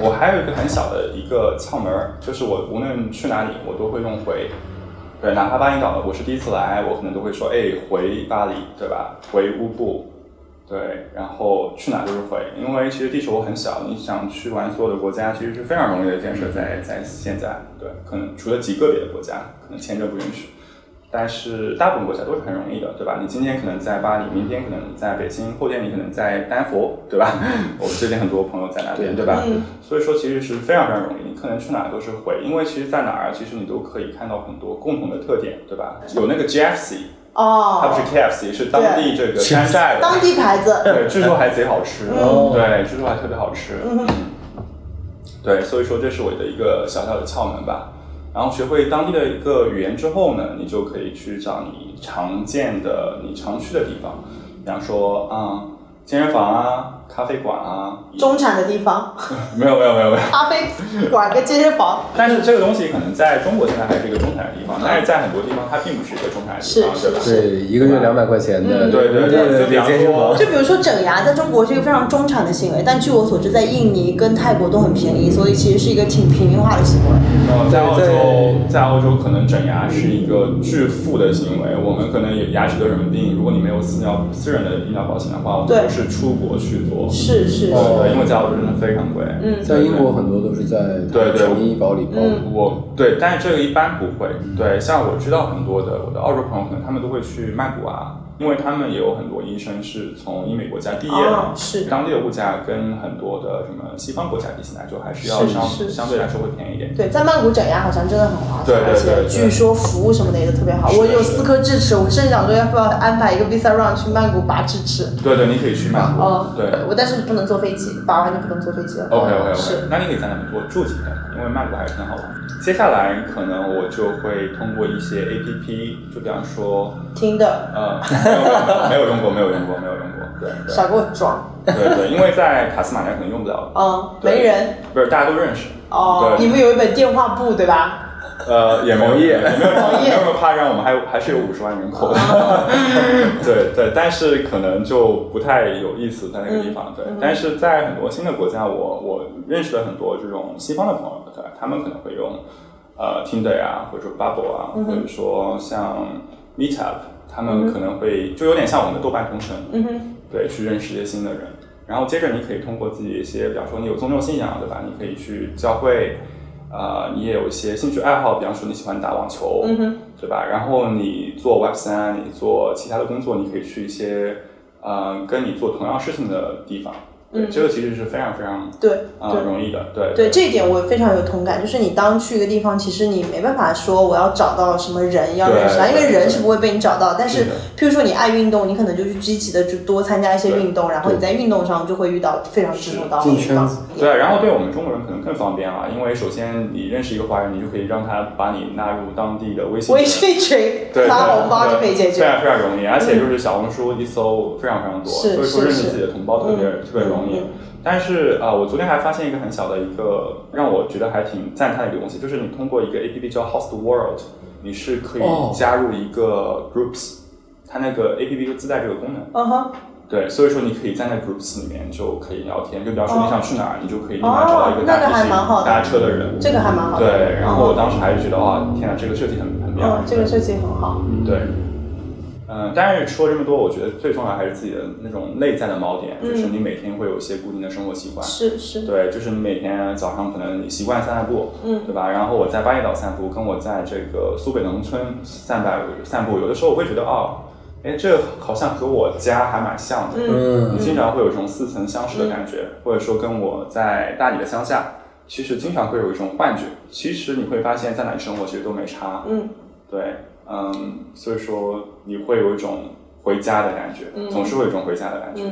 我还有一个很小的一个窍门，就是我无论去哪里，我都会用回。对，哪怕巴厘岛，我是第一次来，我可能都会说，哎，回巴黎，对吧？回乌布，对，然后去哪都是回，因为其实地球很小，你想去玩所有的国家，其实是非常容易的一件事，在在现在，对，可能除了极个别的国家，可能签证不允许。但是大部分国家都是很容易的，对吧？你今天可能在巴黎，明天可能在北京，后天你可能在丹佛，对吧？我最近很多朋友在那边，对吧？嗯所以说其实是非常非常容易，你可能去哪都是回，因为其实在哪儿，其实你都可以看到很多共同的特点，对吧？有那个 GFC，它不哦，是 KFC，是当地这个山寨的，当地牌子。对，据说还贼好吃，嗯。对，据说还特别好吃，嗯对，所以说这是我的一个小小的窍门吧。然后学会当地的一个语言之后呢，你就可以去找你常见的、你常去的地方，比方说啊、健身房啊、咖啡馆啊，中产的地方，没有没有没有没有。咖啡馆跟健身房。但是这个东西可能在中国现在还是一个中产的地方，但是在很多地方它并不是一个中产的地方，是对吧？对，一个月两百块钱的，嗯对对对对就比方健身说房就比如说整牙，在中国是一个非常中产的行为，但据我所知，在印尼跟泰国都很便宜，所以其实是一个挺平民化的行为。呃，在澳洲，在澳洲可能整牙是一个巨富的行为。我们可能有牙齿得什么病，如果你没有私疗私人的医疗保险的话，我们是出国去做。是是是，哦对，因为在澳洲真的非常贵。嗯在英国很多都是在对对成医保里包。嗯我对，但是这个一般不会。对，像我知道很多的我的澳洲朋友，可能他们都会去曼谷啊，因为他们也有很多医生是从英美国家毕业的。哦是当地的物价跟很多的什么西方国家比起来，就还是要相是是相对来说会便宜一点。对，在曼谷整牙好像真的很划算，对对对而且据说服务什么的也都特别好。我有四颗智齿，我甚至想说要不要安排一个 visa run 去曼谷拔智齿。对对，你可以去曼谷。哦，对。我但是不能坐飞机，拔完就不能坐飞机了。OK OK 是 OK，那你可以在那边多住几天，因为曼谷还是挺好玩的。接下来可能我就会通过一些 APP，就比方说，听的，嗯，没有用过，没有用过，没有用过，对对少给我装。对对，因为在卡斯马尼亚可能用不了，嗯，没人。不是大家都认识。哦，对你们有一本电话簿对吧？呃，也没页也没有，黄页没有那么夸张，我们还有还是有五十万人口的，对对，但是可能就不太有意思在那个地方，对，但是在很多新的国家，我我认识了很多这种西方的朋友，对，他们可能会用呃 Tinder 啊，或者说 Bubble 啊，或者说像 Meetup，他们可能会就有点像我们的豆瓣同城，嗯哼，对，去认识一些新的人。然后接着你可以通过自己一些，比方说你有宗教信仰，对吧？你可以去教会，呃，你也有一些兴趣爱好，比方说你喜欢打网球，嗯哼，对吧？然后你做 Web 三，你做其他的工作，你可以去一些，呃，跟你做同样事情的地方。对，嗯这个其实是非常非常对啊、对。容易的，对对这一点我非常有同感，就是你当去一个地方，其实你没办法说我要找到什么人要认识他，因为人是不会被你找到。但是譬如说你爱运动，你可能就去积极的去多参加一些运动，然后你在运动上就会遇到非常志同道合的地方进圈子。对，然后对我们中国人可能更方便了，因为首先你认识一个华人，你就可以让他把你纳入当地的微信微群信群对，发对红包就可以解决。非常非常容易，而且就是小红书一搜非常非常多，是所以说认识自己的同胞特别、嗯特别容易。嗯但是啊、呃我昨天还发现一个很小的一个让我觉得还挺赞叹的一个东西，就是你通过一个 A P P 叫 Host World，你是可以哦加入一个 Groups，、它那个 A P P 就自带这个功能。嗯哼，对，所以说你可以在那 groups 里面就可以聊天，就比方说哦你想去哪儿，你就可以立马找到一个搭哦那个还一起蛮好的搭车的人。这个还蛮好的。对，然后我嗯当时还是觉得哇，天啊，这个设计很很妙。嗯，这个设计很好。对，嗯，但是说这么多，我觉得最重要还是自己的那种内在的锚点，嗯就是你每天会有一些固定的生活习惯。是是，对，就是你每天早上可能你习惯散散步，嗯对吧？然后我在巴厘岛散步，跟我在这个苏北农村散步散步，有的时候我会觉得哦，哎，这好像和我家还蛮像的。嗯你经常会有一种似曾相识的感觉，或者说跟我在大理的乡下，其实经常会有一种幻觉。其实你会发现在哪里生活其实都没差。嗯，对，嗯，所以说你会有一种回家的感觉，总是会有一种回家的感觉。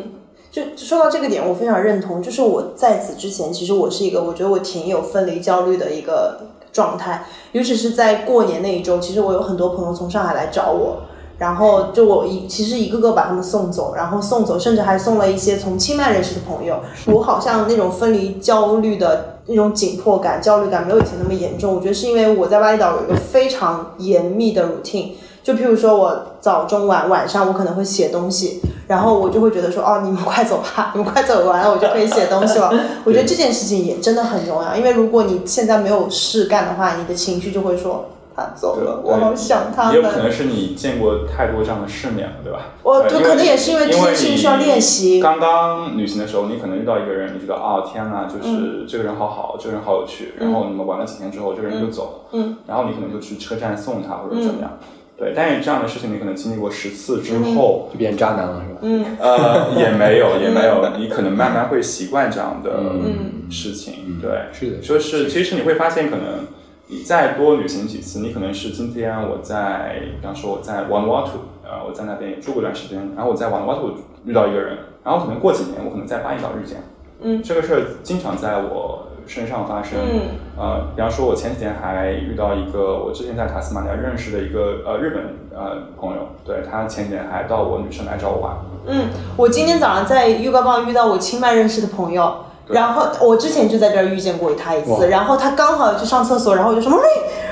就说到这个点，我非常认同。就是我在此之前，其实我是一个，我觉得我挺有分离焦虑的一个状态，尤其是在过年那一周，其实我有很多朋友从上海来找我，然后就我一其实一个个把他们送走，然后送走，甚至还送了一些从清迈认识的朋友。我好像那种分离焦虑的那种紧迫感、焦虑感没有以前那么严重。我觉得是因为我在巴厘岛有一个非常严密的 routine。就譬如说，我早中晚晚上我可能会写东西，然后我就会觉得说，哦，你们快走吧，你们快走完了，我就可以写东西了。我觉得这件事情也真的很重要，因为如果你现在没有事干的话，你的情绪就会说他走了，我好想他们。也有可能是你见过太多这样的世面了，对吧？我就可能也是因为这件事情需要练习。刚刚旅行的时候，你可能遇到一个人，你觉得啊、天呐，就是这个人好好，这个人好有趣，然后你们玩了几天之后，这个人就走了，嗯，然后你可能就去车站送他或者怎么样。对，但是这样的事情你可能经历过十次之后，就变渣男了是吧？嗯呃，也没有，也没有，你可能慢慢会习惯这样的嗯事情。对，是的，就是其实你会发现，可能你再多旅行几次，你可能是今天我在，比方说我在 Vanuatu，呃，我在那边也住过一段时间，然后我在 Vanuatu 遇到一个人，然后可能过几年我可能在巴厘岛遇见，嗯，这个事儿经常在我身上发生，嗯。呃，比方说我前几天还遇到一个我之前在塔斯马尼亚认识的一个呃日本呃朋友，对他前几天还到我女生来找我玩，嗯，我今天早上在预告棒遇到我清迈认识的朋友。然后我之前就在这儿遇见过他一次，然后他刚好去上厕所，然后我就说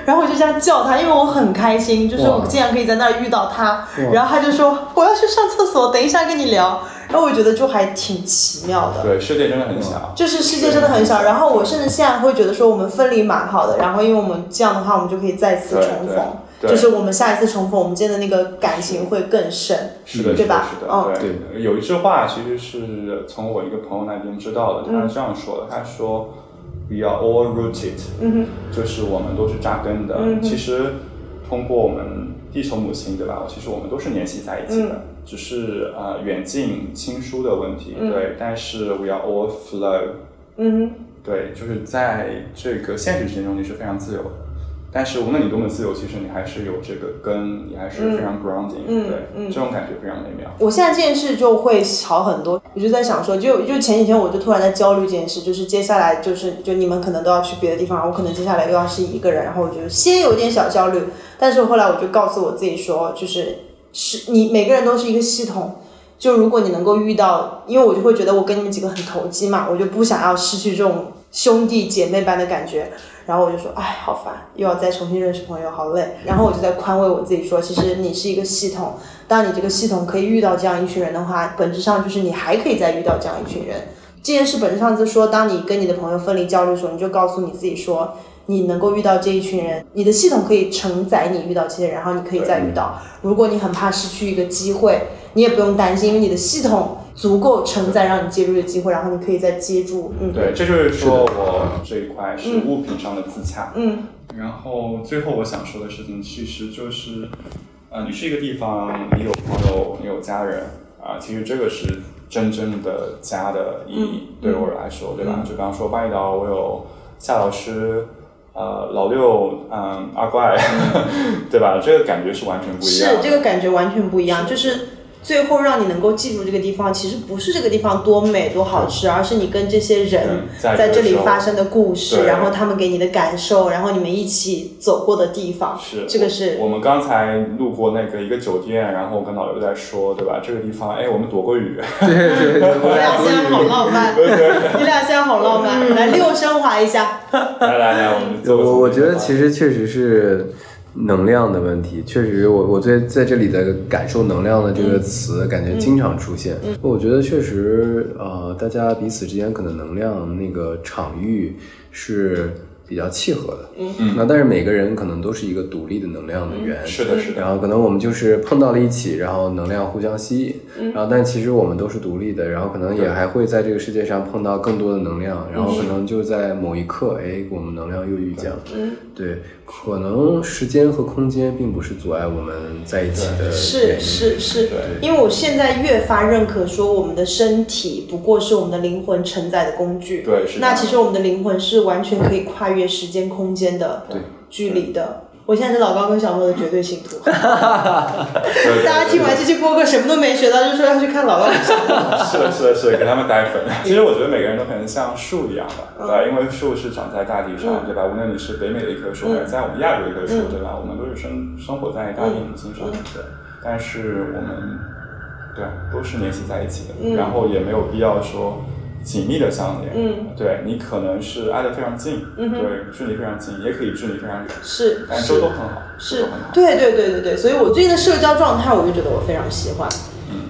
然后我就这样叫他，因为我很开心，就是我竟然可以在那儿遇到他，然后他就说我要去上厕所，等一下跟你聊，然后我觉得就还挺奇妙的。对，世界真的很小，就是世界真的很小，然后我甚至现在会觉得说我们分离蛮好的，然后因为我们这样的话，我们就可以再次重逢，就是我们下一次重逢，我们间的那个感情会更深，是的，对吧？是的，嗯，对。有一句话其实是从我一个朋友那边知道的，他是这样说的，他说：“We are all rooted，嗯就是我们都是扎根的。嗯其实通过我们地球母亲，对吧？其实我们都是联系在一起的，嗯只是呃远近亲疏的问题，对。但是 we are all flow，嗯对，就是在这个现实世界中你是非常自由的。但是无论你多么自由，其实你还是有这个根，你还是非常 grounding，、嗯对，嗯这种感觉非常美妙。我现在这件事就会好很多，我就在想说，就就前几天我就突然在焦虑这件事，就是接下来就是就你们可能都要去别的地方，我可能接下来又要是一个人，然后我就先有点小焦虑，但是后来我就告诉我自己说，就是是你每个人都是一个系统。就如果你能够遇到，因为我就会觉得我跟你们几个很投机嘛，我就不想要失去这种兄弟姐妹般的感觉。然后我就说，哎，好烦，又要再重新认识朋友，好累。然后我就在宽慰我自己说，其实你是一个系统，当你这个系统可以遇到这样一群人的话，本质上就是你还可以再遇到这样一群人。这件事本质上就是说，当你跟你的朋友分离焦虑的时候，你就告诉你自己说，你能够遇到这一群人，你的系统可以承载你遇到这些人，然后你可以再遇到。如果你很怕失去一个机会，你也不用担心，因为你的系统足够承载让你接住的机会，然后你可以再接住。嗯，对，这就是说我这一块是物品上的自洽。嗯然后最后我想说的事情，其实就是，呃，你去一个地方，你有朋友，你有家人，啊、其实这个是真正的家的意义，嗯对我来说，对吧？就比方说巴厘岛，我有夏老师。呃，老六，嗯，阿怪，对吧？这个感觉是完全不一样的。是这个感觉完全不一样，就是最后让你能够记住这个地方，其实不是这个地方多美多好吃，而是你跟这些人嗯在在这里发生的故事，然后他们给你的感受，然后你们一起走过的地方，是。这个是我们刚才路过那个一个酒店，然后我跟老刘在说，对吧？这个地方，哎，我们躲过雨，对对对你俩现在好浪漫，你俩现在好浪漫，来 六升华一下，来来来，我我我觉得其实确实是能量的问题，确实我我在在这里的感受能量的这个词，感觉经常出现。我觉得确实呃，大家彼此之间可能能量那个场域是比较契合的。嗯，那但是每个人可能都是一个独立的能量的源。是的，是的。然后可能我们就是碰到了一起，然后能量互相吸引，然后但其实我们都是独立的，然后可能也还会在这个世界上碰到更多的能量，然后可能就在某一刻，哎，我们能量又遇见了，对，可能时间和空间并不是阻碍我们在一起的是，是是对，因为我现在越发认可说，我们的身体不过是我们的灵魂承载的工具。对是那其实我们的灵魂是完全可以跨越时间空间的距离的。我现在是老高跟小莫的绝对信徒。大家听完这期播客什么都没学到，就说要去看老高跟小莫。是的，是的，是的，给他们带粉。其实我觉得每个人都可能像树一样吧，对吧？因为树是长在大地上，对吧？无论你是北美的一棵树，还是在我们亚洲的一棵树，对吧？我们都是生生活在大地母亲上，对。但是我们对都是联系在一起的，然后也没有必要说紧密的相连。嗯，对你可能是挨得非常近，嗯对，距离非常近，也可以距离非常远，是但都都很好，是很好。对对对对对，所以我最近的社交状态，我就觉得我非常喜欢。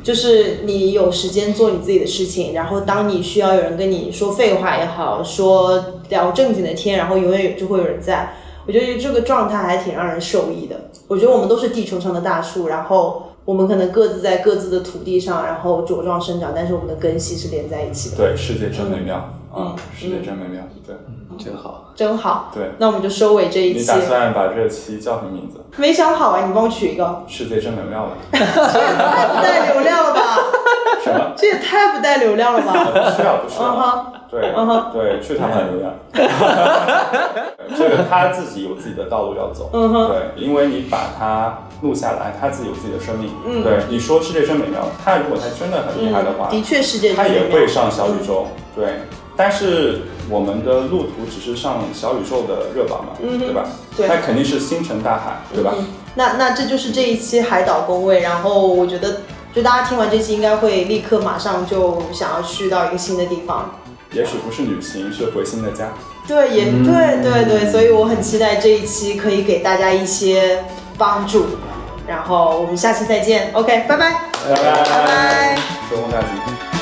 就是你有时间做你自己的事情，然后当你需要有人跟你说废话也好，说聊正经的天，然后永远就会有人在。我觉得这个状态还挺让人受益的。我觉得我们都是地球上的大树，然后我们可能各自在各自的土地上，然后茁壮生长，但是我们的根系是连在一起的。对，世界真美妙啊！世界真美妙，对，真好。真好。对，那我们就收尾这一期。你打算把这期叫什么名字？没想好啊，你帮我取一个。世界真美妙了。这也太不带流量了吧？什么？这也太不带流量了吧？不需要，不需嗯要。哼，对嗯哼，对，去他妈的流量！这个他自己有自己的道路要走，嗯哼对，因为你把它录下来，他自己有自己的生命，嗯对，你说世界真美妙，他如果他真的很厉害的话，的确世界他真美妙也会上小宇宙，对，但是我们的路途只是上小宇宙的热榜嘛，嗯对吧？对那肯定是星辰大海，对吧？嗯那那这就是这一期海岛工位，然后我觉得，就大家听完这期应该会立刻马上就想要去到一个新的地方。也许不是旅行，是回新的家。对，也对对对，所以我很期待这一期可以给大家一些帮助。然后我们下期再见，OK，拜拜。拜拜拜拜收工大吉。